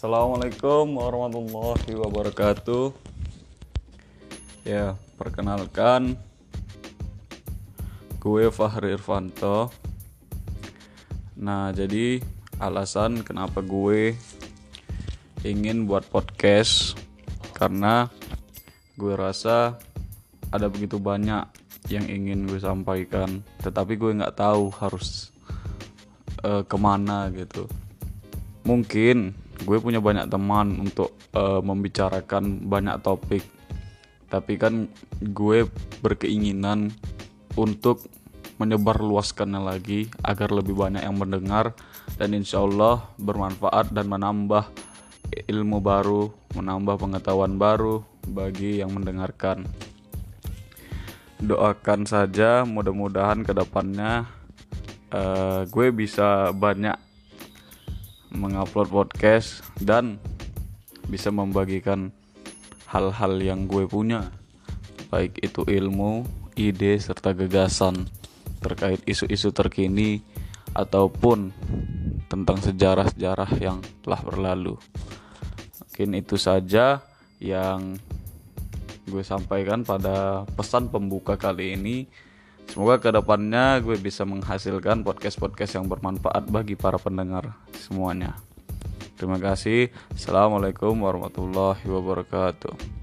Assalamualaikum warahmatullahi wabarakatuh. Ya, perkenalkan gue Fahri Irfanto. Nah, jadi alasan kenapa gue ingin buat podcast karena gue rasa ada begitu banyak yang ingin gue sampaikan, tetapi gue nggak tahu harus uh, ke mana gitu. Mungkin gue punya banyak teman untuk uh, membicarakan banyak topik tapi kan gue berkeinginan untuk menyebarluaskannya lagi agar lebih banyak yang mendengar dan insya Allah bermanfaat dan menambah ilmu baru, menambah pengetahuan baru bagi yang mendengarkan. Doakan saja mudah-mudahan ke depannya uh, gue bisa banyak mengupload podcast dan bisa membagikan hal-hal yang gue punya baik itu ilmu, ide serta gagasan terkait isu-isu terkini ataupun tentang sejarah-sejarah yang telah berlalu. Mungkin itu saja yang gue sampaikan pada pesan pembuka kali ini. Semoga ke depannya gue bisa menghasilkan podcast-podcast yang bermanfaat bagi para pendengar semuanya. Terima kasih. Assalamualaikum warahmatullahi wabarakatuh.